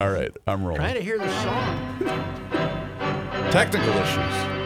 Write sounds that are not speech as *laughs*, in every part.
All right, I'm rolling. Trying to hear the song. Technical issues.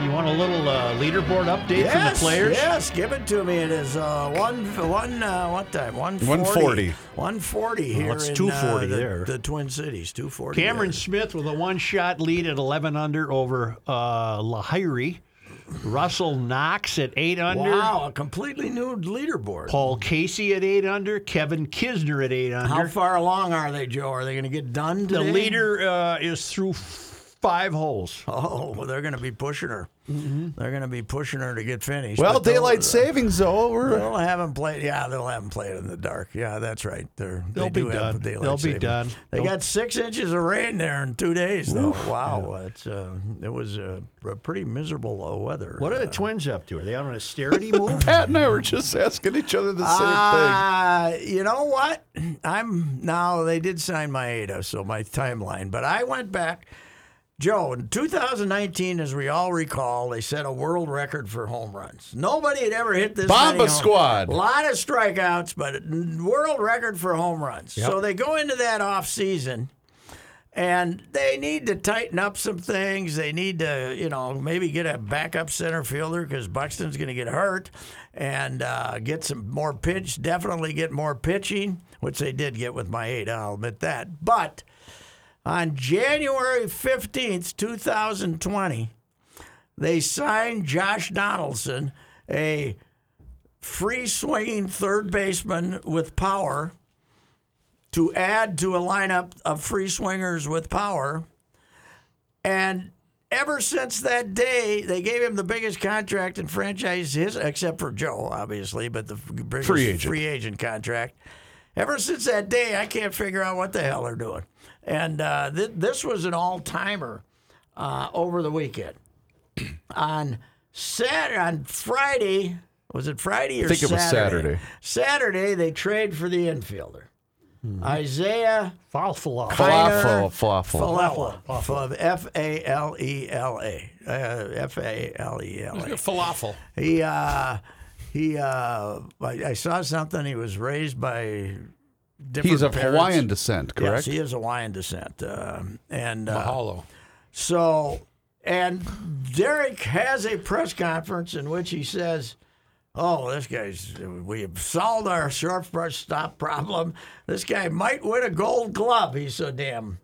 You want a little uh, leaderboard update yes, from the players? Yes, give it to me. It is uh, one, one, uh, what time? 140. 140. 140 here it's 240 uh, the, there. the Twin Cities. 240. Cameron there. Smith with a one-shot lead at 11 under over uh, Lahiri. Russell Knox at 8 under. Wow, a completely new leaderboard. Paul Casey at 8 under. Kevin Kisner at 8 under. How far along are they, Joe? Are they going to get done the leader uh, is through five holes. Oh, well, they're going to be pushing her. They're going to be pushing her to get finished. Well, daylight savings though. We're They'll have them play. Yeah, they'll have them play it in the dark. Yeah, that's right. They're, They'll they do be have done. daylight They'll be savings. done. They They'll- got six inches of rain there in two days, though. wow, it's uh, it was uh, a pretty miserable uh, weather. What are the Twins up to? Are they on an austerity *laughs* move? Pat and I were just asking each other the same thing. Uh, you know what? I'm now they did sign Maeda, so my timeline. But I went back, Joe. In 2019, as we all recall, they set a world record for home runs. Nobody had ever hit this. Bomba squad. A lot of strikeouts, but world record for home runs. So they go into that off season. And they need to tighten up some things. They need to, you know, maybe get a backup center fielder because Buxton's going to get hurt, and uh, get some more pitch. Definitely get more pitching, which they did get with Maeda. I'll admit that. But on January fifteenth, two thousand twenty, they signed Josh Donaldson, a free swinging third baseman with power to add to a lineup of free swingers with power. And ever since that day, they gave him the biggest contract in franchise history, except for Joe, obviously, but the biggest Free agent. free agent contract. Ever since that day, I can't figure out what the hell they're doing. And uh, th- this was an all timer uh, over the weekend. *clears throat* on Saturday, on Friday, was it Friday or I think it was Saturday. Saturday, they trade for the infielder. Isaiah Falafel. Falafel, falafel. Falafel. F A L E L A. Uh, F A L E L A. Falafel. He, uh, he, uh, I, I saw something. He was raised by different He's of parents. Hawaiian descent, correct? Yes, he is Hawaiian descent. Uh, and uh, Mahalo. so, and Derek has a press conference in which he says, "Oh, this guy's we have solved our shortstop problem. This guy might win a Gold Glove. He's so damn."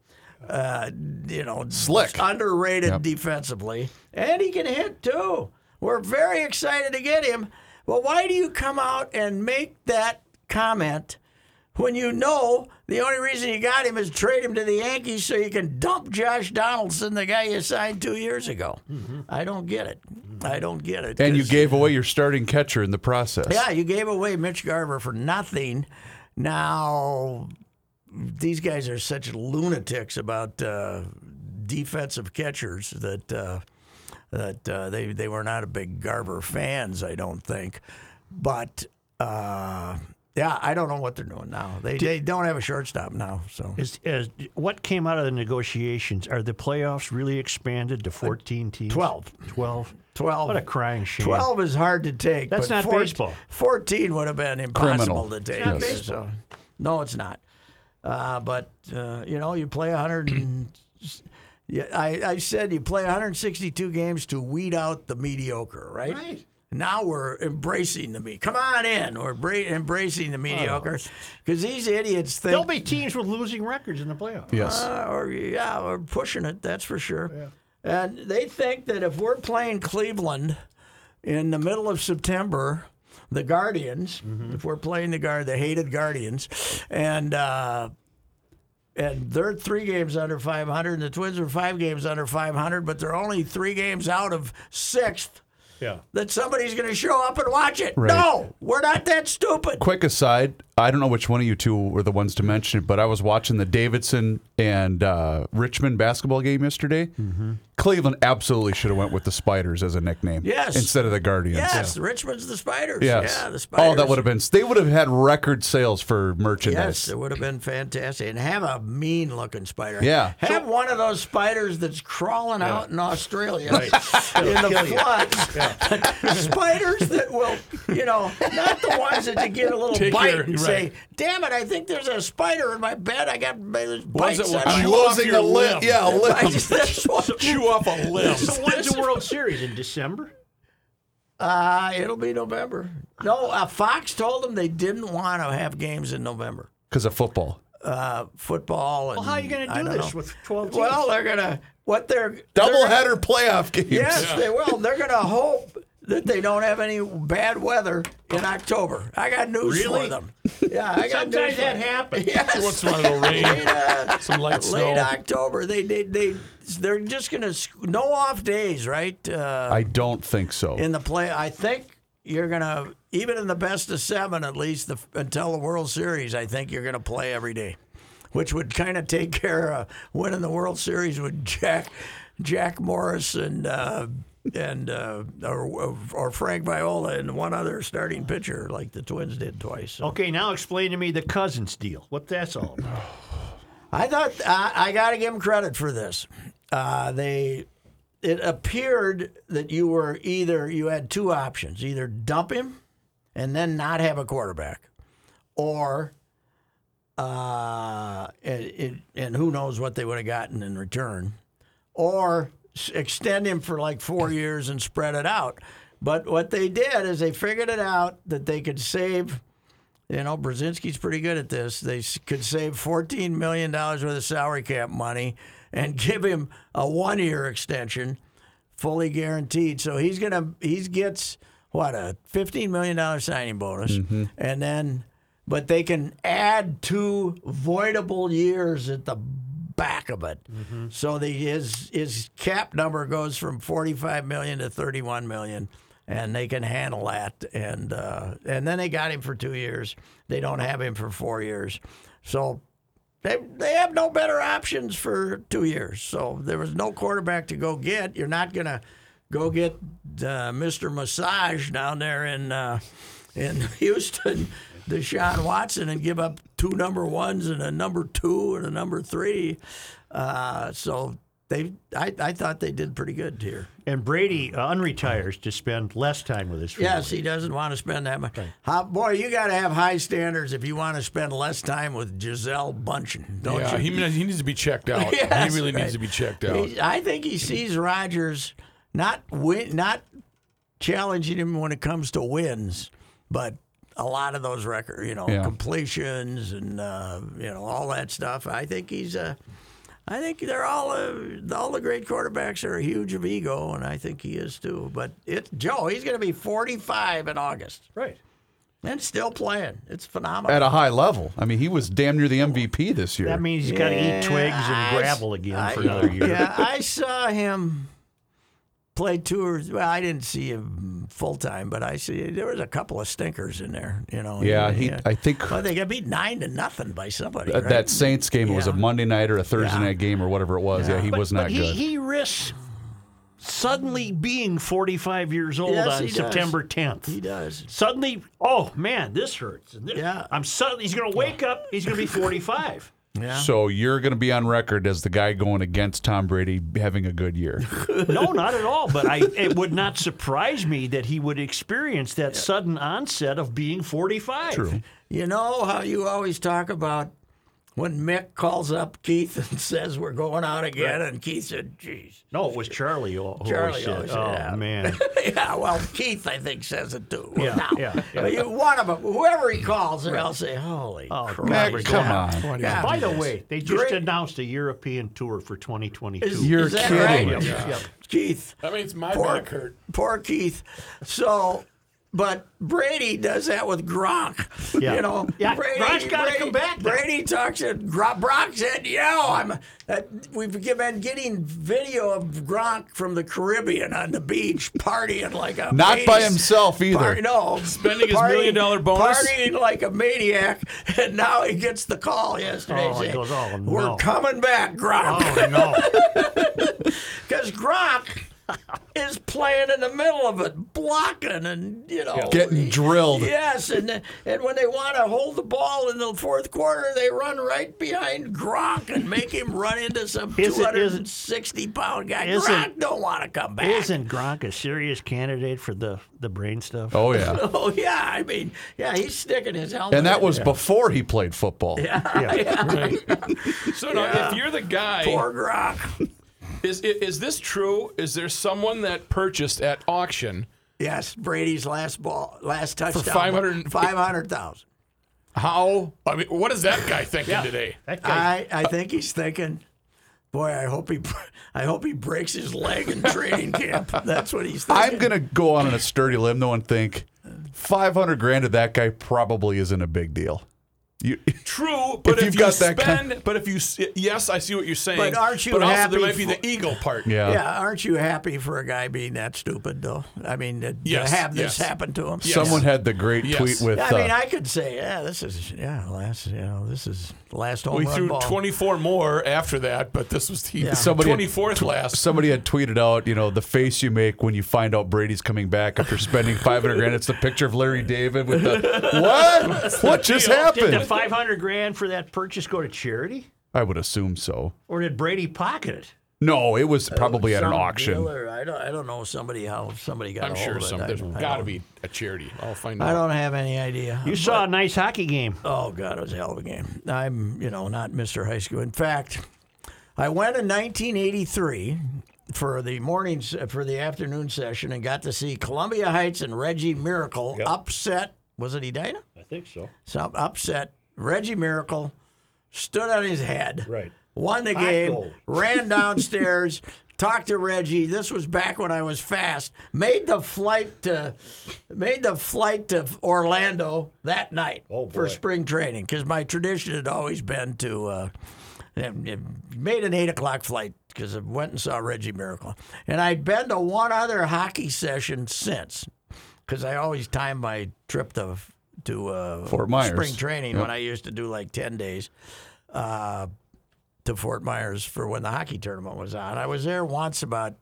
Uh, you know, Slick. underrated defensively, and he can hit too. We're very excited to get him. Well, why do you come out and make that comment when you know the only reason you got him is trade him to the Yankees so you can dump Josh Donaldson, the guy you signed two years ago? I don't get it. I don't get it. and you gave away your starting catcher in the process. yeah, you gave away Mitch Garver for nothing. Now, these guys are such lunatics about uh, defensive catchers that uh, that uh, they they were not a big Garver fans. I don't think, but. Uh, yeah, I don't know what they're doing now. They they don't have a shortstop now, so Is, is, what came out of the negotiations? Are the playoffs really expanded to 14 teams? 12. 12. twelve. What a crying shame. 12 is hard to take. That's but not four- baseball. 14 would have been impossible Criminal. to take. not Yes. baseball. So, no, it's not. Uh, but, uh, you know, you play 100 and. Yeah, I, I said you play 162 games to weed out the mediocre, right? Right. Now we're embracing the me. Come on in. We're bra- embracing the mediocre because these idiots think There'll be teams with losing records in the playoffs. Yes. uh, or yeah, we're pushing it. That's for sure. Yeah. And they think that if we're playing Cleveland in the middle of September, the Guardians, if we're playing the guard, the hated Guardians, and uh, and they're three games under 500, and the Twins are five games under 500, but they're only three games out of sixth. Yeah. That somebody's going to show up and watch it. Right. No, we're not that stupid. Quick aside, I don't know which one of you two were the ones to mention it, but I was watching the Davidson and uh, Richmond basketball game yesterday. Cleveland absolutely should have went with the Spiders as a nickname, Yes. instead of the Guardians. Yes, Richmond's the Spiders. Yes. Yeah, the Spiders. Oh, that would have been. They would have had record sales for merchandise. Yes, it would have been fantastic. And have a mean looking spider. Yeah. Have one of those spiders that's crawling out in Australia *laughs* in the floods. *laughs* Spiders that will, you know, not the ones that you get a little Take bite your- and say, damn it, I think there's a spider in my bed. I got bites. that will on chew my- off your limb. Yeah, a *laughs* I limb. just- this one- Chew off a limb. So when's the World Series in December? Uh, it'll be November. No, uh, Fox told them they didn't want to have games in November. Because of football. Uh, football. And, Well, how are you going to do this know. with 12 teams? Well, they're gonna what they're Double they're- playoff games. Yes, they will. They're gonna hope that they don't have any bad weather in October. I got news for Really? them. Yeah, I got Sometimes news. that happens. *laughs* Yes. Once in a while rain. Late, uh, Some light late snow. October. They they they they're just gonna sc- no off days, right? Uh, I don't think so. in the play, I think you're gonna even in the best of seven, at least the, until the World Series. I think you're gonna play every day, which would kind of take care of winning the World Series with Jack Jack Morris and. Uh, and uh, or, or Frank Viola and one other starting pitcher like the Twins did twice. So. Okay, now explain to me the Cousins deal. What that's all about. *sighs* I thought I, I got to give them credit for this. Uh, they it appeared that you were either you had two options: either dump him and then not have a quarterback, or uh, it, it, and who knows what they would have gotten in return, or extend him for like four years and spread it out. But what they did is they figured it out that they could save you know, Brzezinski's pretty good at this. They could save $14 million worth of salary cap money and *laughs* give him a one year extension, fully guaranteed. So he's going to, he gets what, a $15 million signing bonus. Mm-hmm. And then, but they can add two voidable years at the back of it. So the, his, his cap number goes from 45 million to 31 million and they can handle that. And uh, and then they got him for two years. They don't have him for four years, so they they have no better options for two years. So there was no quarterback to go get. You're not gonna go get uh, Mr. Massage down there in uh, in *laughs* Houston. Deshaun Watson and give up two number ones and a number two and a number three. Uh, so they, I, I thought they did pretty good here. And Brady uh, unretires to spend less time with his family. Yes, he doesn't want to spend that much. How, boy, you got to have high standards if you want to spend less time with Gisele Bundchen, don't yeah, you? he, he needs to be checked out. *laughs* Yes, he really right. needs to be checked out. He- I think he sees Rodgers not win, not challenging him when it comes to wins, but a lot of those record, you know, Yeah. completions and uh, you know all that stuff. I think he's Uh, I think they're all uh, all the great quarterbacks are huge of ego, and I think he is too. But it, Joe, he's going to be 45 in August Right. and still playing. It's phenomenal. At a high level. I mean, he was damn near the MVP this year. That means he's got to eat twigs and gravel again I- for another year. Yeah, I saw him play tours. Well, I didn't see him full time, but I see there was a couple of stinkers in there. You know. yeah, he. I think Well, they got beat nine to nothing by somebody. that- right? that Saints game was a Monday night or a Thursday Yeah. night game or whatever it was. Yeah, he But, was not but he, good. he risks suddenly being 45 years old Yes, on. September 10th. he does. Suddenly, oh man, this hurts. This- Yeah. I'm suddenly he's going to wake up. He's going to be 45. Yeah. so you're going to be on record as the guy going against Tom Brady having a good year. *laughs* no, not at all. But I, it would not surprise me that he would experience that sudden onset of being 45. True. You know how you always talk about when Mick calls up Keith *laughs* and says we're going out again, and Keith said, "Geez." No, it was Charlie who who Charlie always said, always said, "Oh yeah. man." *laughs* yeah, well, Keith, I think, says it too. Yeah, now. yeah, *laughs* yeah. You, one of them, whoever he calls, they'll say, "Holy Oh, crap!" Mac, come on. Yeah. By the way, they just Great. announced a European tour for 2022. Is, You're is that kidding. right? Yep, yep. Keith, That means my poor, back hurt. poor Keith. So But Brady does that with Gronk. *laughs* Yeah. You know, Yeah, Brady, Gronk's gotta come back now. Brady talks to Gronk. Brock said, "Yo, I'm." Uh, we've been getting video of Gronk from the Caribbean on the beach partying like a Not by himself either. Par- no, Spending his million-dollar bonus? partying like a maniac, *laughs* and now he gets the call yesterday. Oh, he saying, goes, "Oh, We're coming back, Gronk. Oh no! *laughs* Because Gronk *laughs* is playing in the middle of it, blocking and, you know. Getting drilled. Yes, and and when they want to hold the ball in the fourth quarter, they run right behind Gronk and make him run into some Is it- is it- 260 pound guy. Gronk don't want to come back. Isn't Gronk a serious candidate for the the brain stuff? Oh yeah. *laughs* Oh yeah, I mean, yeah, he's sticking his helmet. And that was there. before he played football. Yeah. *laughs* So now, if you're the guy, poor Gronk. Is, is is this true? Is there someone that purchased at auction? Yes, Brady's last ball, last touchdown, 500 five hundred thousand. How? I mean, what is that guy thinking today? Guy. I, I think he's thinking, boy, I hope he, I hope he breaks his leg in training camp. *laughs* That's what he's thinking. I'm gonna go on a sturdy limb though and think 500 grand to that guy probably isn't a big deal. You, *laughs* True, but If if, you've you got that spend, kind- but if you, s- yes, I see what you're saying. But aren't you But also, happy there might be for- the ego part. yeah. Yeah, aren't you happy for a guy being that stupid, though? I mean, to, to have this yes. happen to him. Yes. Someone had the great Yes. tweet with. I mean, uh, I could say, yeah, this is, yeah, last, you know, this is last home We run threw ball. 24 more after that, but this was the *laughs* Somebody had 24th last. Somebody had tweeted out, you know, the face you make when you find out Brady's coming back after spending 500 grand. It's the picture of Larry David with the *laughs* what? What just happened? Did the happened? 500 grand for that purchase go to charity? I would assume so. Or did Brady pocket it? No, it was probably at an auction. dealer, I don't, I don't know somebody how somebody got I'm a hold sure of it. some. I- There's I got to don't- be a charity. I'll find out. I out. don't have any idea. You saw a nice hockey game. Oh God, it was a hell of a game. I'm, you know, not Mr. High School. In fact, I went in 1983 for the mornings for the afternoon session and got to see Columbia Heights and Reggie Miracle upset. Was it Edina? I think so. Some upset. Reggie Miracle stood on his head. Right. Won the game. Ran downstairs. *laughs* Talked to Reggie. This was back when I was fast. Made the flight to, made the flight to Orlando that night Oh, for spring training because my tradition had always been to, uh, and- and made an eight o'clock flight because I went and saw Reggie Miracle, and I'd been to one other hockey session since because I always timed my trip to to uh, Fort Myers. spring training Yep. when I used to do like ten days uh, to Fort Myers for when the hockey tournament was on. I was there once about.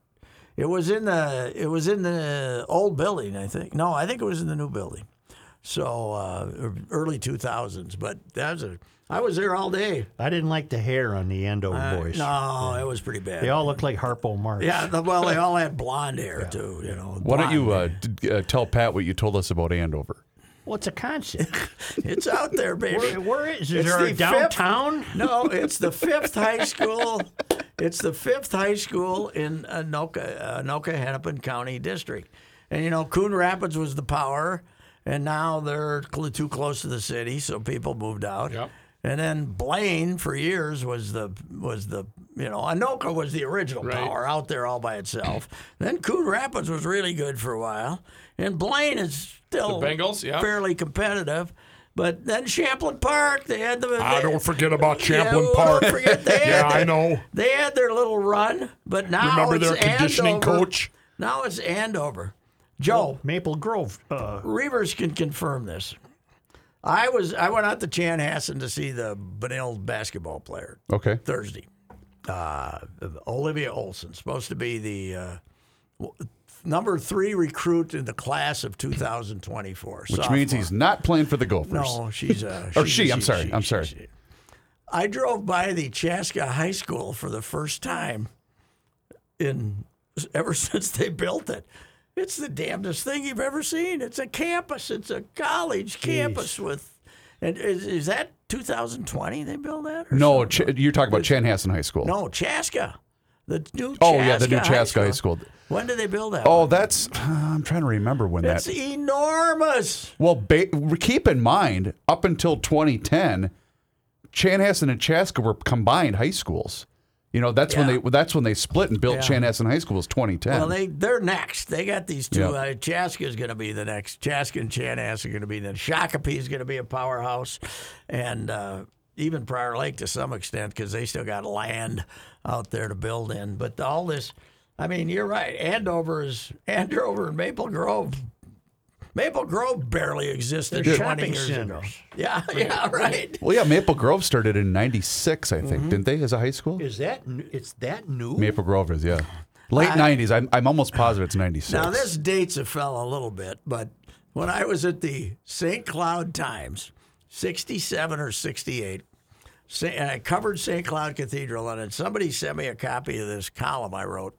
It was in the it was in the old building, I think. No, I think it was in the new building. So uh, early two thousands, but that was a. I was there all day. I didn't like the hair on the Endo boys. No, it was pretty bad. They all looked like Harpo Marx. yeah, the, well, they all had blonde hair too. You know. Why don't you uh, d- uh, tell Pat what you told us about Andover? Well, it's a concept. *laughs* It's out there, baby. where, where is, is It's there the a fifth- downtown? *laughs* No, it's the fifth high school. It's the fifth high school in Anoka, Anoka Hennepin County District. And you know, Coon Rapids was the power, and now they're cl- too close to the city, so people moved out. Yep. And then Blaine for years was the was the you know Anoka was the original Right. power out there all by itself. then Coon Rapids was really good for a while, and Blaine is still The Bengals, yeah. fairly competitive. But then Champlain Park, they had the Ah, don't forget about yeah, Champlain well, Park. Forget they *laughs* had Yeah, I their- know. They had their little run, but now Remember it's their conditioning Andover. coach? Now it's Andover. Joe Maple Grove. Uh, Reavers can confirm this. I was I went out to Chanhassen to see the Benilde basketball player Okay. Thursday. Uh, Olivia Olson, supposed to be the uh, number three recruit in the class of 2024. Which means he's not playing for the Gophers. No, she's a. *laughs* Or she's a she, I'm sorry, I'm sorry. she. I drove by the Chaska High School for the first time in ever *laughs* since they built it. It's the damnedest thing you've ever seen. It's a campus. It's a college campus with. And is, is that 2020 they built that? Or No. Ch- you're talking about Chanhassen High School. no, Chaska. The new. Oh, yeah, the new Chaska Chaska High School. When did they build that? Oh, one? that's. I'm trying to remember when it's that. enormous. Well, ba- keep in mind, up until 2010, Chanhassen and Chaska were combined high schools. You know, that's when Yeah. they that's when they split and built Yeah. Chanhassen High School was 2010. Well, they they're next. They got these two. Yep. Uh, Chaska's going to be the next. Chaska and Chanhassen are going to be the. Shakopee is going to be a powerhouse, and uh, even Prior Lake to some extent because they still got land out there to build in. But all this, I mean, you're right. Andover is *laughs* Andover and Maple Grove. Maple Grove barely existed They're 20 shopping years ago. centers. Yeah, *laughs* yeah, right. well, yeah, Maple Grove started in '96, I Mm-hmm. think, didn't they, as a high school? Is that n- it's that new? Maple Grove is, yeah. Late '90s. I'm, I'm almost positive it's '96. Now this dates a fella a little bit, but when I was at the St. Cloud Times, '67 or '68, Sa- and I covered St. Cloud Cathedral, and somebody sent me a copy of this column I wrote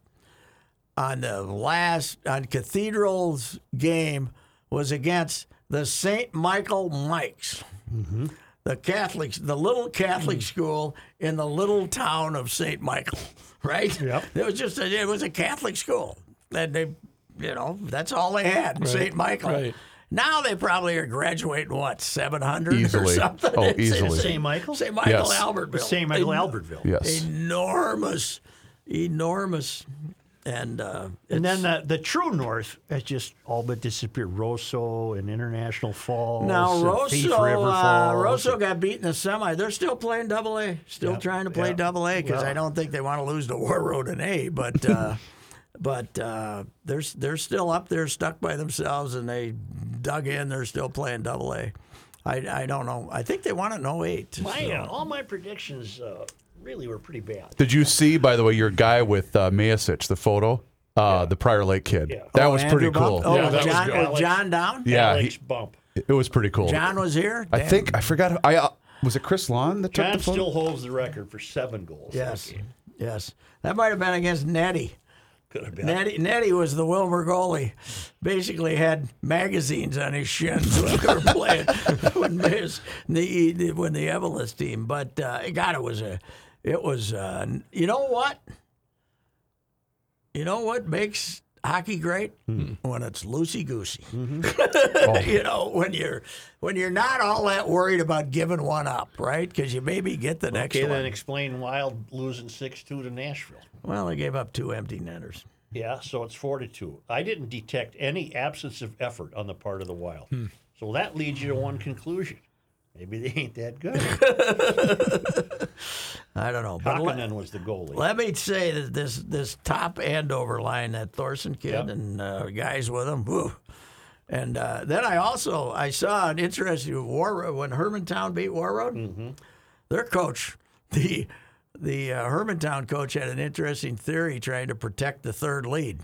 on the last on Cathedral's game was against the St. Michael Mikes. Mm-hmm. The Catholics, the little Catholic mm. school in the little town of St. Michael, *laughs* right? Yep. It was just a, it was a Catholic school, and they, you know, that's all they had in St. Michael. right. Now they probably are graduating what seven hundred or Easily. something. Oh, *laughs* It's- it's easily. St. Michael? St. Michael Yes. Albertville. St. Michael En- Albertville. yes. Enormous, enormous, and uh, And then the, the true north has just all but disappeared. Roseau and International Falls. Now and Thief Roseau, uh, Roseau got beat in the semi. They're still playing Double A, still Yeah, trying to play yeah. Double A because Well- I don't think they want to lose to Warroad in A. But uh, *laughs* but uh, they're they're still up there, stuck by themselves, and they dug in. They're still playing Double A. I, I don't know. I think they won it in 08. My, so- uh, all my predictions uh, really were pretty bad. Did you see, by the way, your guy with uh, Mayasich, the photo? Uh, The Prior Lake kid. Yeah. That Oh, was Andrew pretty Bump? cool. Oh, Yeah, was that was John, good. John down? Yeah, Alex he- Bump. It was pretty cool. John was here. I think I forgot. I uh, was it Chris Lawn that took the photo. still holds the record for seven goals. Yes, game. yes. That might have been against Nettie. Could have been. Nettie, Nettie was the Willmar goalie. Basically had magazines on his shins when they were playing *laughs* when, his, the, when the Eveleth team. But uh, God, it was a, it was. Uh, you know what? You know what makes hockey great when it's loosey goosey. *laughs* you know when you're when you're not all that worried about giving one up, right? Because you maybe get the next Okay, one. then explain Wild losing 6 2 to Nashville. Well, they gave up two empty netters. Yeah, so it's 4 to 2. I didn't detect any absence of effort on the part of the Wild. Hmm. So that leads you to one conclusion. Maybe they ain't that good. *laughs* I don't know. But let, was the goalie. let me say that this this top Andover line, that Thorson kid Yep. and uh, guys with him, whew. And uh, then I also I saw an interesting War when Hermantown beat Warroad. Mm-hmm. Their coach, *laughs* the the uh, Hermantown coach, had an interesting theory trying to protect the third lead,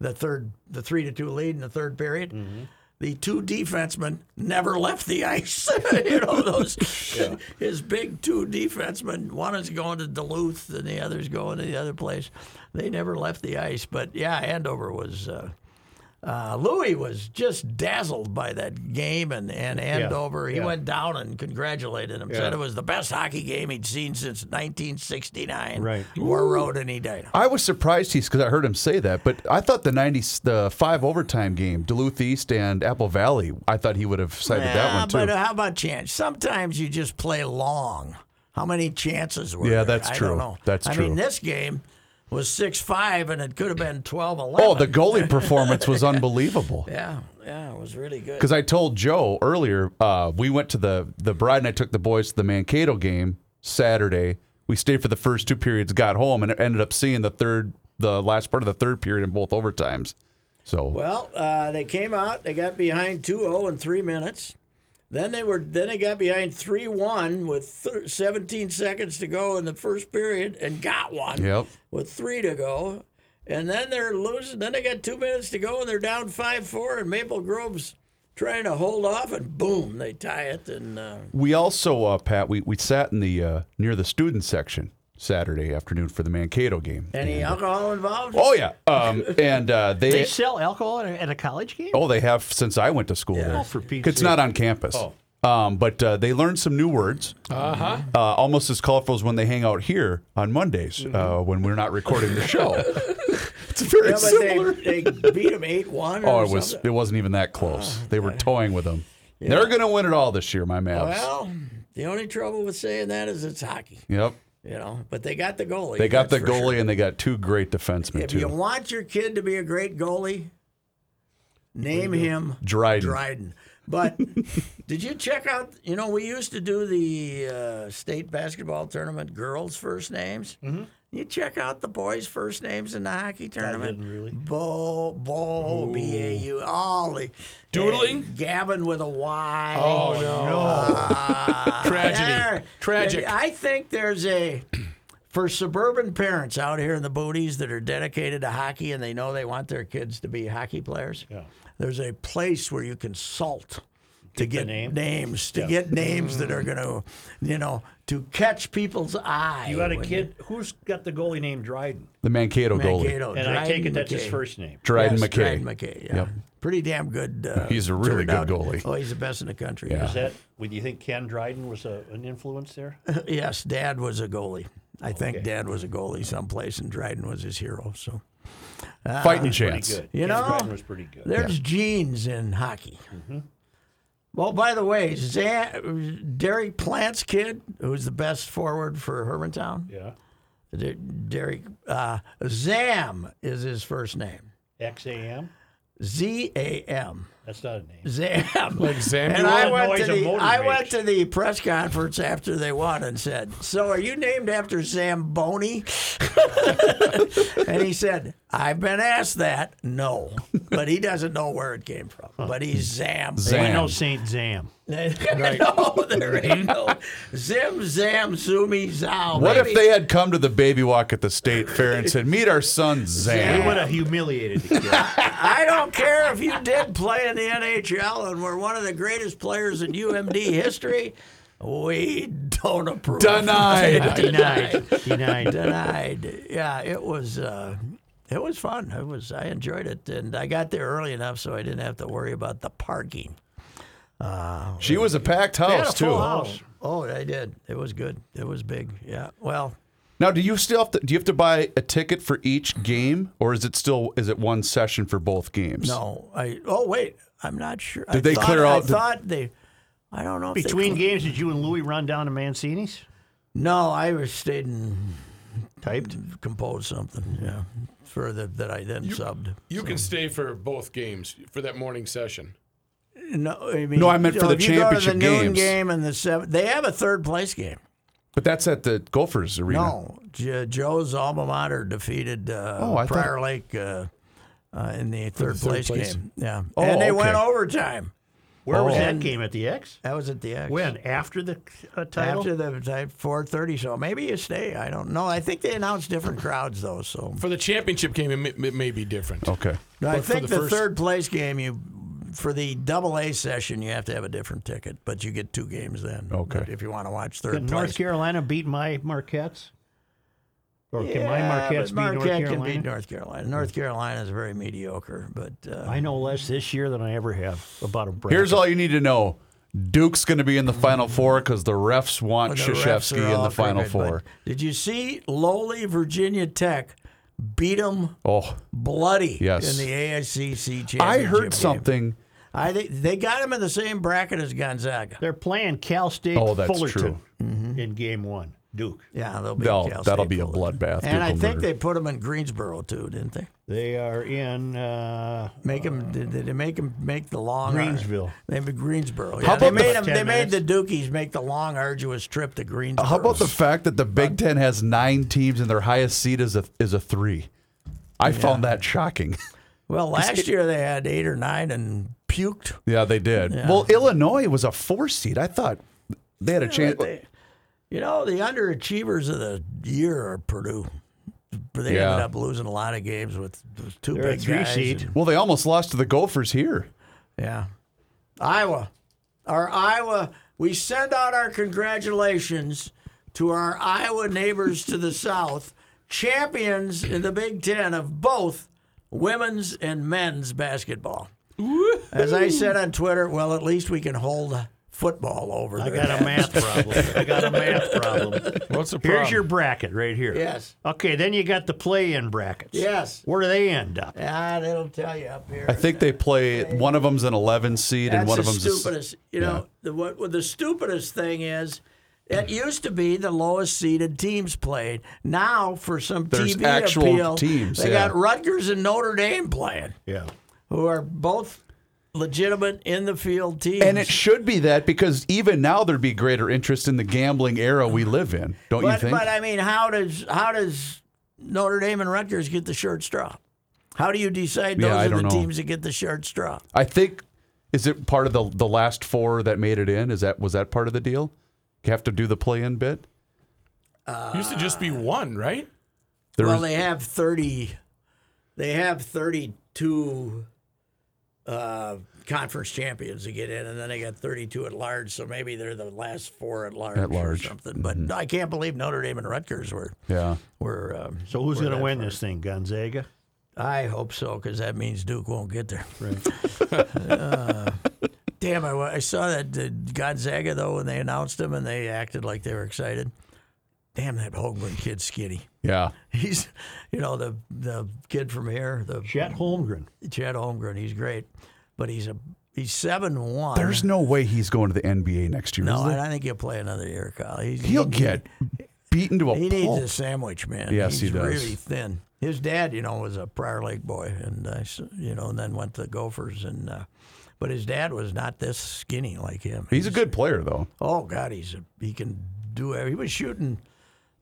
the third the three to two lead in the third period. Mm-hmm. The two defensemen never left the ice. *laughs* you know those his big two defensemen. One is going to Duluth, and the other's going to the other place. They never left the ice. But yeah, Andover was. Uh, uh, Louis was just dazzled by that game and, and Andover. He yeah. went down and congratulated him. Said it was the best hockey game he'd seen since 1969. Right. Warroad and he died. I was surprised he's because I heard him say that, but I thought the '90s, the five overtime game, Duluth East and Apple Valley, I thought he would have cited that one too. but how about chance? Sometimes you just play long. How many chances were Yeah, there? that's I true. Don't know. That's I true. I mean, this game was 6 5, and it could have been 12 11. oh, the goalie performance was *laughs* unbelievable. Yeah, yeah, it was really good. Because I told Joe earlier, uh, we went to the the bride and I took the boys to the Mankato game Saturday. We stayed for the first two periods, got home, and ended up seeing the third, the last part of the third period in both overtimes. So Well, uh, they came out. They got behind 2-0 in three minutes. Then they were. Then they got behind 3-1 with thir- 17 seconds to go in the first period and got one Yep. with three to go. And then they're losing. Then they got two minutes to go and they're down 5-4. And Maple Grove's trying to hold off, and boom, they tie it. And uh, we also, uh, Pat, we, we sat in the uh, near the student section Saturday afternoon for the Mankato game. any alcohol involved? Oh yeah, um, and uh, they, They sell alcohol at a, at a college game? oh they have since I went to school there. Oh, for Pete's it's not on campus. Oh. Um, but uh, they learned some new words. Uh-huh. uh, almost as colorful as when they hang out here on Mondays uh, when we're not recording the show. *laughs* it's very Yeah, but similar. they, they beat them 8-1 or oh, it was something. it wasn't even that close. they were toying with them. They're going to win it all this year, my Mavs. Well, the only trouble with saying that is it's hockey. yep. You know, but they got the goalie. They got the goalie sure. and they got two great defensemen too. If you want your kid to be a great goalie, name him Dryden. Dryden. But *laughs* did you check out? You know, we used to do the uh, state basketball tournament girls' first names. Mm-hmm. You check out the boys' first names in the hockey tournament. didn't really. Bo, Bo, B A U, all the Doodling? and Gavin with a Y. Oh no! Ah. *laughs* Tragedy. There. Tragic. I think there's a for suburban parents out here in the booties that are dedicated to hockey and they know they want their kids to be hockey players. Yeah. There's a place where you can salt to get name? names, to get names that are going to, you know, to catch people's eye. You got a when kid. Who's got the goalie named Dryden? the Mankato goalie, Mankato, And I take it that's his first name. Dryden Yes, McKay. Dryden McKay. Yeah. Yep. Pretty damn good. Uh, *laughs* He's a really good out. goalie. Oh, he's the best in the country. Yeah. Is that? Would you think Ken Dryden was a, an influence there? *laughs* Yes, Dad was a goalie. I think Dad was a goalie someplace, and Dryden was his hero. So Fighting Pretty chance. good. You Ken know, Dryden was pretty good. there's genes in hockey. Mm-hmm. Well, by the way, Zam, Derek Plante's kid, who's the best forward for Hermantown, Yeah. Derek uh, Zam is his first name. XAM. Z A M. That's not a name. Zam. *laughs* Like Samuel? And I went, to the, I rage. went to the press conference after they won and said, So are you named after Zamboni? *laughs* and he said, I've been asked that. No. But he doesn't know where it came from. But he's Zam. Zam. I know Saint Zam. No, *laughs* there ain't no Zim, Zam, Zumi, Zow. What if they had come to the baby walk at the state fair and said, "Meet our son *laughs* Zam"? We would have humiliated the kid. *laughs* I don't care if you did play in the NHL and were one of the greatest players in UMD history. We don't approve. Denied. Denied. Denied. Denied. Yeah, it was. Uh, it was fun. It was. I enjoyed it, and I got there early enough so I didn't have to worry about the parking. Uh, she was a packed They had a house full too. house. Oh, oh I did. It was good. It was big. Yeah. Well, Now, do you still have to? Do you have to buy a ticket for each game, or is it still is it one session for both games? no. I. Oh wait. I'm not sure. I Did they thought- clear I out the- thought they. I don't know. If they Between cle- games, did you and Louie run down to Mancini's? No, I was stayed and Typed. composed something. Yeah. For the that I then subbed. You can stay for both games for that morning session. No, I mean, No, I meant you for know, the if you go to championship the noon games. game and the seven. They have a third place game. but that's at the Gophers Arena. No, J- Joe's alma mater defeated uh, Oh, I thought- Prior Lake uh, uh, in the third, third place, place. game. Yeah, Oh, and they okay. went overtime. Where was Oh. that game at the X? That was at the X. When after the uh, title? After the four thirty, so maybe you stay. I don't know. I think they announced different crowds though. So For the championship game, it may, it may be different. Okay. No, I for think the the, first- third place game, you for the double A session, you have to have a different ticket, but you get two games then. Okay. But if you want to watch third Could place. North Carolina beat my Marquettes? Or can my Marquettes but beat North Marquette Carolina? can beat North Carolina. North Carolina is very mediocre, but uh, I know less this year than I ever have about a bracket. Here's all you need to know: Duke's going to be in the Final Four because the refs want the refs in the Final crooked, Four. Did you see lowly Virginia Tech beat them Oh, bloody Yes. in the ACC championship? I heard game? Something. I think they got them in the same bracket as Gonzaga. They're playing Cal State Oh, that's Fullerton true. in game one. Duke. Yeah, they'll be They'll- Cal that'll State be a bloodbath. And Duke I think murder. they put them in Greensboro too, didn't they? They are in uh, Make them. Did did they make them make the long Greensville. They made Greensboro. Yeah, How they about the- made them. They 10 made the Dukies make the long, arduous trip to Greensboro. How about the fact that the Big Ten has nine teams and their highest seed is a is a three? I found that shocking. *laughs* Well, last year they had eight or nine and puked. yeah, they did. Well, Illinois was a four seed. I thought they had a chance. They- you know, the underachievers of the year are Purdue. They Yeah. ended up losing a lot of games with with two They're big three guys. seed. and- Well, they almost lost to the Gophers here. yeah, Iowa, our Iowa. We send out our congratulations to our Iowa neighbors to the *laughs* south, champions in the Big Ten of both women's and men's basketball. As I said on Twitter, well, at least we can hold football over I there. got a math problem. *laughs* I got a math problem. What's the problem? Here's your bracket right here. Yes. Okay, then you got the play-in brackets. Yes. Where do they end up? Ah, it'll tell you up here. I think they play. One of them's an 11 seed, and That's one of them's a s- stupidest. You know, the what, what the stupidest thing is, It used to be the lowest seeded teams played. Now, for some There's TV actual appeal, teams, they yeah. got Rutgers and Notre Dame playing, Yeah. who are both legitimate in the field teams. And it should be that because even now there'd be greater interest in the gambling era we live in, don't you but, think? but I mean, how does how does Notre Dame and Rutgers get the short straw? How do you decide those Yeah, are the know. teams that get the short straw? I think is it part of the the last four that made it in? Is that was that part of the deal? You have to do the play-in bit. Used to just be one, right? There well, was- they have thirty. They have thirty-two uh, conference champions to get in, and then they got thirty-two at large. So maybe they're the last four at large, At large. Mm-hmm. or something. But I can't believe Notre Dame and Rutgers were yeah. were. Um, So who's going to win far. this thing? Gonzaga? I hope so, because that means Duke won't get there. *laughs* Uh, damn, I, I saw that uh, Gonzaga though when they announced him, and they acted like they were excited. Damn, that Holmgren kid's skinny. Yeah. He's, you know, the the kid from here, the Chet Holmgren. Chad Holmgren. He's great, but he's a he's seven one. There's no way he's going to the NBA next year. no. is I there? don't think he'll play another year, Kyle. He's, He'll he- get beaten to a He needs a sandwich, man. Yes, He's he does. really thin. His dad, you know, was a Prior Lake boy, and uh, you know, and then went to the Gophers, and uh, but his dad was not this skinny like him. He's a good player though. Oh God, he's a, he can do. He was shooting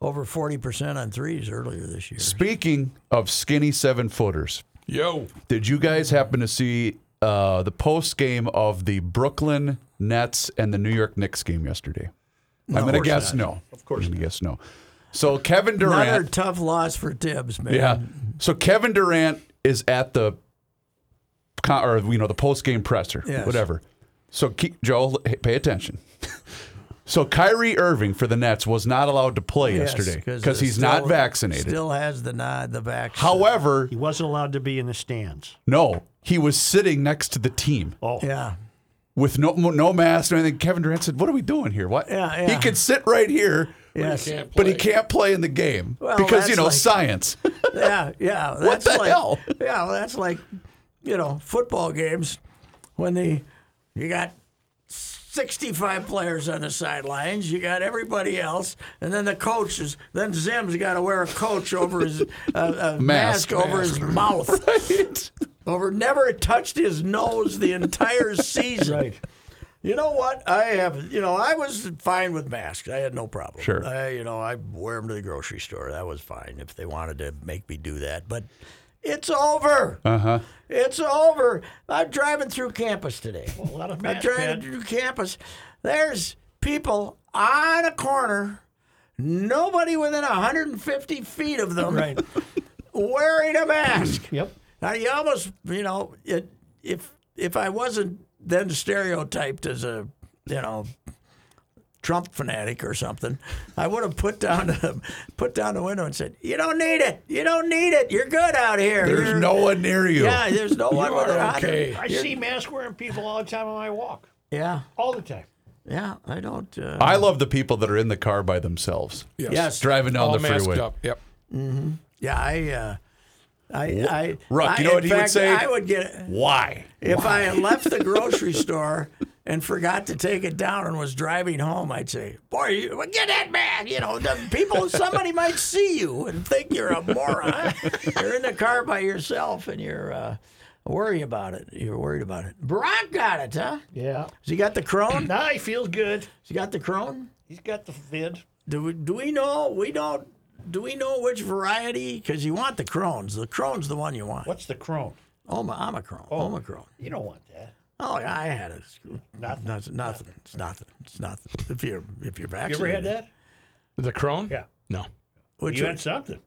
over forty percent on threes earlier this year. Speaking of skinny seven footers, Yo. did you guys happen to see uh, the post game of the Brooklyn Nets and the New York Knicks game yesterday? I'm going to guess no. Of course, I'm going to guess no. So Kevin Durant. Another tough loss for Thibs, man. Yeah. So Kevin Durant is at the con- or you know the post game presser, Yes. whatever. So keep, Joel, pay attention. *laughs* so Kyrie Irving for the Nets was not allowed to play Yes, yesterday 'cause because it he's not still- vaccinated. Still has the nod, the vaccine. However, He wasn't allowed to be in the stands. no, he was sitting next to the team Oh, yeah. with no no mask or anything. Kevin Durant said, "What are we doing here? What? Yeah, He yeah. could sit right here." Yes. Can't But he can't play in the game Well, because you know like- science. *laughs* Yeah, yeah. *laughs* That's the like, hell? Yeah, well, that's like, you know, football games when the you got 65 players on the sidelines, you got everybody else, and then the coaches. Then Zim's got to wear a coach over his *laughs* uh, Mask. mask, over his mouth. *laughs* Right. Over never touched his nose the entire season. right. You know what? I have, you know, I was fine with masks. I had no problem. Sure. I, you know, I wear them to the grocery store. That was fine if they wanted to make me do that. But it's over. Uh huh. It's over. I'm driving through campus today. A lot of I'm driving man. through campus. There's people on a corner, nobody within 150 feet of them Right. *laughs* wearing a mask. Yep. Now you almost, you know, it, if if I wasn't then stereotyped as a, you know, Trump fanatic or something, I would have put down the put down the window and said, "You don't need it. You don't need it. You're good out here. There's You're- no one near you. Yeah, there's no *laughs* one with are it. okay. I see mask wearing people all the time on my walk. Yeah, All the time. yeah. I don't. Uh, I love the people that are in the car by themselves, Yes. yes. driving down All the freeway. up. Yep. Yeah, I. Uh, I, I, Ruck, I, you know in what he would say? I would get Why? if I had left the grocery store and forgot to take it down and was driving home. I'd say, "Boy, you, get that man!" You know, the people. *laughs* Somebody might see you and think you're a moron. *laughs* you're in the car by yourself and you're uh, worried about it. You're worried about it. Brock got it, huh? Yeah. Has he got the crone? Now he feels good. Has he got the crone? He's got the vid. Do we, do we know? We don't. Do we know which variety? Because you want the crones. The crone's the one you want. What's the crone? Oma, Omicron. Omicron. You don't want that. Oh, yeah, I had it. Nothing. Nothing. Nothing. It's nothing. It's nothing. If you're if you're vaccinated. You vaccinated. ever had that? The Crone? Yeah. No. Which you one? had something.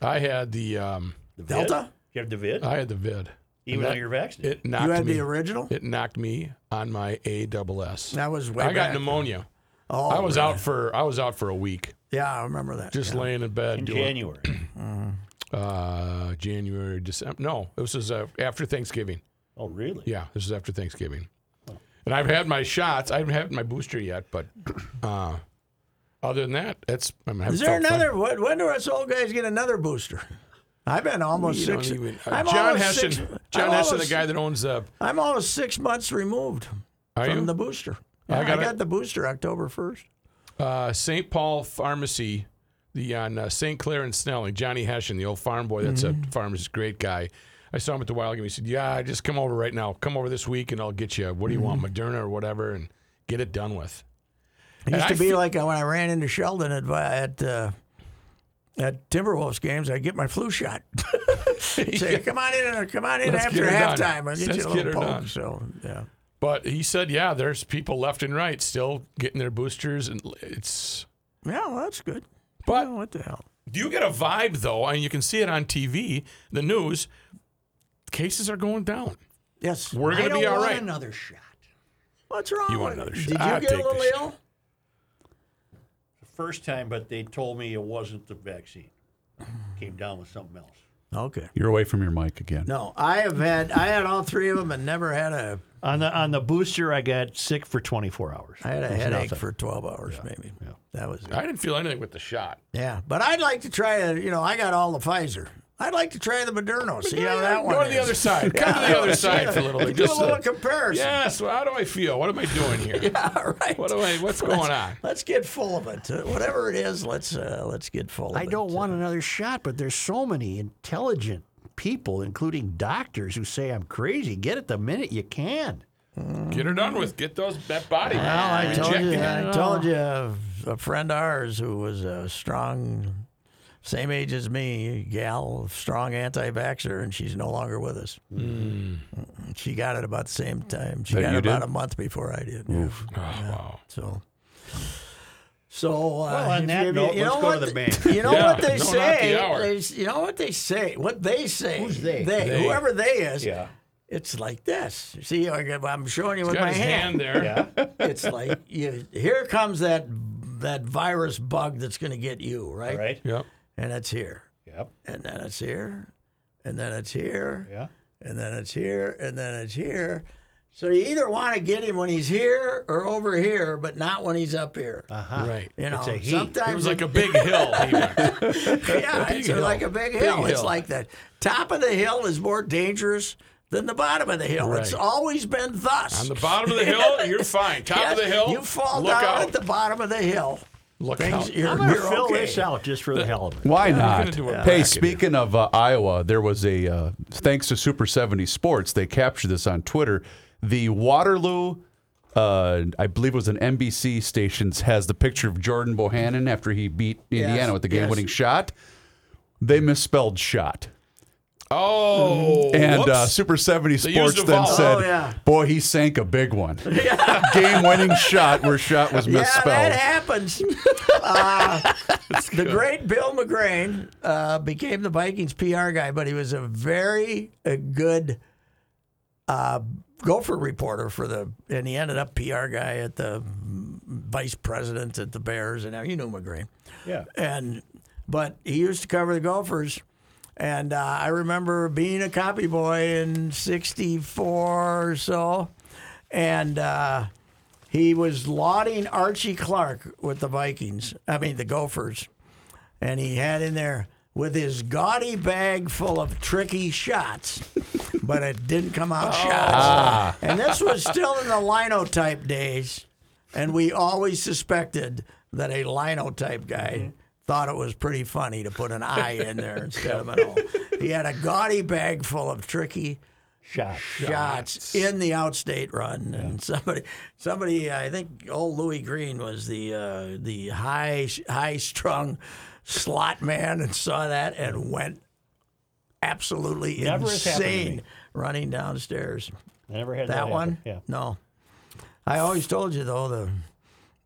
I had the um, The vid? Delta? You have the vid? I had the vid. Even And though that- you're vaccinated. It knocked You had me. the original? It knocked me on my A double S. That was way I got back. pneumonia. Oh, I was really? out for I was out for a week, Yeah, I remember that. just yeah. laying in bed in doing January. *clears throat* uh, January, December. No, this was uh, after Thanksgiving. Oh, really? Yeah, this is after Thanksgiving. And I've had my shots. I haven't had my booster yet, but *clears throat* uh, other than that, it's. I'm having Is there felt fine. another? When, when do us old guys get another booster? I've been almost You six. even- uh, I'm John almost Hession. six- John I'm Hession, the guy that owns uh, I'm almost six months removed Are from you? the booster. I Yeah, I, got got the booster October first. Uh, St. Paul Pharmacy, the on uh, St. Clair and Snelling. Johnny Hessian, the old farm boy. That's a pharmacist, great guy. I saw him at the wild game. He said, "Yeah, just come over right now. Come over this week, and I'll get you. What do you want, mm-hmm. Moderna or whatever, and get it done with." It used And to I be like uh, when I ran into Sheldon at uh, at uh, at Timberwolves games, I get my flu shot. *laughs* Say, come on in, and come on in Let's after get halftime. I'll get Let's you a get little her poke. done. So yeah, But he said, "Yeah, there's people left and right still getting their boosters, and it's." yeah, well, that's good. But Oh, what the hell? Do you get a vibe though? I mean, you can see it on TV, the news. Cases are going down. Yes. We're going to be all want right. another shot. What's wrong? You want another shot? Did you I'd get a take the little ill? The first time, but they told me it wasn't the vaccine. Came down with something else. Okay. You're away from your mic again. No, I have had I had all three of them and never had a On the on the booster, I got sick for 24 hours. I had a headache nothing. for twelve hours maybe. That was it. I didn't feel anything with the shot. Yeah, but I'd like to try a. You know, I got all the Pfizer. I'd like to try the Moderna. See how that one Go to is. the other side. Come to the *laughs* other side for a little bit. Do a little uh, comparison. yes. Well, how do I feel? What am I doing here? *laughs* All right. What do I? What's going on? Let's get full of it. Uh, whatever it is, let's uh, let's get full of I it. don't want another shot, but there's so many intelligent people, including doctors, who say I'm crazy. Get it the minute you can. Get her done with. Get those that body. Well, I told you. it. I told you. A friend of ours who was a strong, same age as me, gal, strong anti-vaxxer, and she's no longer with us. Mm. She got it about the same time. She That got it about did? a month before I did. Yeah. Oh, wow. So. So, uh, Well, on that you, note, you let's know go what to the th- bank. You know Yeah, what they no, not say. the hour. They, you know what they say. What they say. Who's they? They. Whoever they is. Yeah. It's like this. See, I got- I'm showing you with Got my his hand. hand there. Yeah. *laughs* It's like you. Here comes that that virus bug that's going to get you, right? All right. Yep. And it's here, Yep. and then it's here, and then it's here, Yeah. and then it's here, and then it's here. So you either want to get him when he's here or over here, but not when he's up here. Uh-huh. Right. You know, It's a heat. sometimes It was like a big hill. *laughs* Yeah, *laughs* big it's hill. like a big hill. Big hill. It's hill. like the top of the hill is more dangerous than the bottom of the hill. Right. It's always been thus. On the bottom of the hill, you're fine. Top Yes, of the hill, you fall look down out. at the bottom of the hill. Look Things, out. you're, I'm going to you're fill okay. this out just for the hell of it. Why I'm not? gonna do a Hey, speaking of uh, Iowa, there was a uh, thanks to Super 70 Sports, they captured this on Twitter. The Waterloo, uh, I believe it was an NBC stations, has the picture of Jordan Bohannon after he beat Indiana Yes, with the game-winning shot. They misspelled shot. Oh, And uh. Super 70 Sports then vowel. said, Oh, yeah. Boy, he sank a big one. *laughs* Game winning shot where shot was Yeah, misspelled. that happens. *laughs* uh, the great Bill McGrane uh, became the Vikings PR guy, but he was a very uh good uh, Gopher reporter for the, and he ended up PR guy at the vice president at the Bears, and now you knew McGrane. Yeah. and but he used to cover the Gophers. And uh, I remember being a copy boy in '64 or so, and uh, he was lauding Archie Clark with the Vikings. I mean the Gophers, and he had in there with his gaudy bag full of tricky shots, but it didn't come out shots. And this was still in the linotype days, and we always suspected that a linotype guy thought it was pretty funny to put an I in there *laughs* instead of an O. He had a gaudy bag full of tricky Shot. shots in the outstate run, and somebody, somebody, I think old Louis Green was the uh, the high high strung slot man, and saw that and went absolutely Never has happened to me. insane running downstairs. I never had that, That one, Yeah. no. I always told you though the.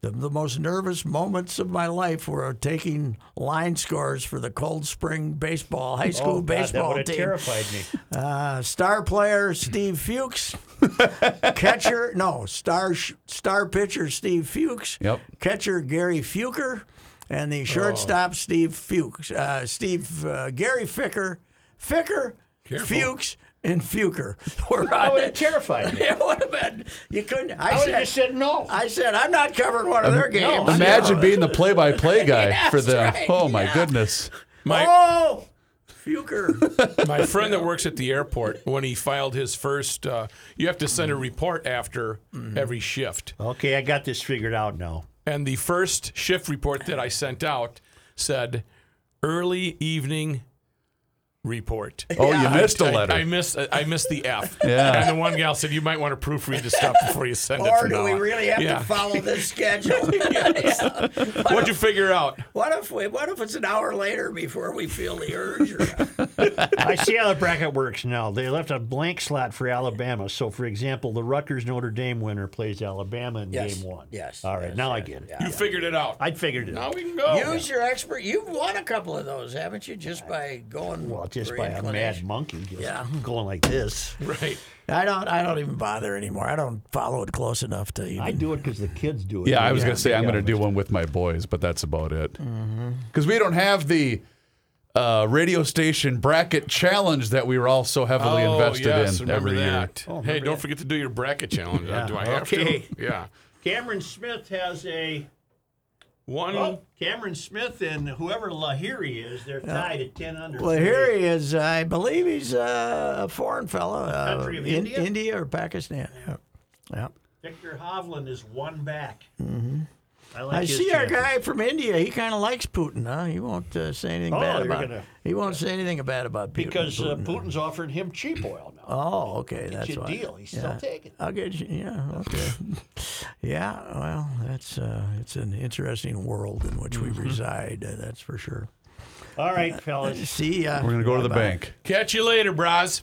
The, the most nervous moments of my life were taking line scores for the Cold Spring baseball high school Oh, God, that baseball have team. terrified me. Uh, star player Steve Fuchs, *laughs* catcher no star star pitcher Steve Fuchs, Yep. catcher Gary Fuker, and the shortstop Steve Fuchs, uh, Steve uh, Gary Ficker, Ficker, Careful. Fuchs, and Fuker. Were That on would have it. terrified me. *laughs* It would have been. You couldn't. I, I would said. have just said no. I said I'm not covering one of their games. No. Imagine *laughs* being the play-by-play *laughs* guy Yes, for the. right, oh my yeah. goodness! my Oh, Fuker. my friend that works at the airport when he filed his first, uh, you have to send a report after every shift. Okay, I got this figured out now. And the first shift report that I sent out said early evening report. Oh, you missed a I- letter. I, missed. I missed the F. *laughs* Yeah. And the one gal said you might want to proofread the stuff before you send it. Or do we on." really have Yeah. to follow this *laughs* schedule? *laughs* Yeah. What'd you figure out? What if we, what if it's an hour later before we feel the urge? Or, I see how the bracket works now. They left a blank slot for Alabama. So, for example, the Rutgers Notre Dame winner plays Alabama in Yes. game one. Yes. All right, Yes, now I get it. yeah. You figured it out. I figured it now out. we can go. Use your expert. You've won a couple of those, haven't you? Just by going. Well, just by a mad inclination. monkey just Yeah. *laughs* going like this. Right. I don't. I don't even bother anymore. I don't follow it close enough to even. I do it because the kids do it. Yeah, I was Yeah, going to say I'm going to do one with my boys, but that's about it. Because we don't have the uh, radio station bracket challenge that we were all so heavily oh, invested yes, in remember every year. that. hey, don't forget to do your bracket challenge. Uh, *laughs* Do I have Okay. to? Yeah. Cameron Smith has a. One. Well, Cameron Smith and whoever Lahiri is, they're tied at 10 under. He is. I believe he's uh, a foreign fellow. Uh, Country of in- India? India or Pakistan. Yeah. yeah. Viktor Hovland is one back. Mm-hmm. I, like I his see our guy from India. He kind of likes Putin, huh? He won't uh, say anything Oh, bad about. gonna- He won't say anything bad about Putin. Because uh, Putin. Putin's offering him cheap oil now. Oh, okay, that's It's a why. deal. He's yeah. still taking it. I'll get you. Yeah, okay. *laughs* yeah, well, that's uh, it's an interesting world in which we Mm-hmm. reside. Uh, that's for sure. All right, fellas. See ya. We're going to go to the bank. Catch you later, bras.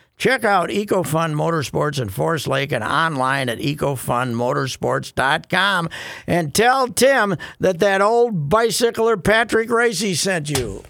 Check out EcoFun Motorsports in Forest Lake and online at ecofunmotorsports.com and tell Tim that that old bicycler Patrick Reusse sent you.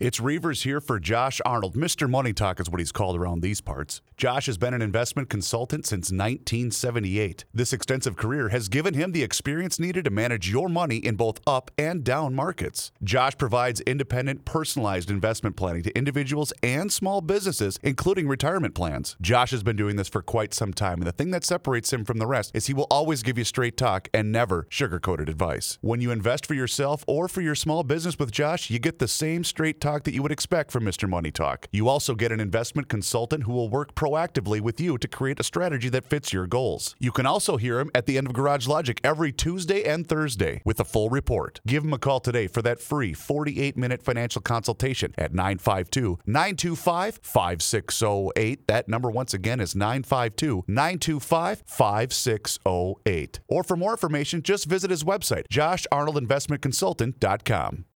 It's Reavers here for Josh Arnold. Mr. Money Talk is what he's called around these parts. Josh has been an investment consultant since 1978. This extensive career has given him the experience needed to manage your money in both up and down markets. Josh provides independent, personalized investment planning to individuals and small businesses, including retirement plans. Josh has been doing this for quite some time, and the thing that separates him from the rest is he will always give you straight talk and never sugar-coated advice. When you invest for yourself or for your small business with Josh, you get the same straight talk that you would expect from Mr. Money Talk. You also get an investment consultant who will work proactively with you to create a strategy that fits your goals. You can also hear him at the end of Garage Logic every Tuesday and Thursday with a full report. Give him a call today for that free 48 minute financial consultation at 952 925 5608. That number, once again, is 952 925 5608. Or for more information, just visit his website, josharnoldinvestmentconsultant.com.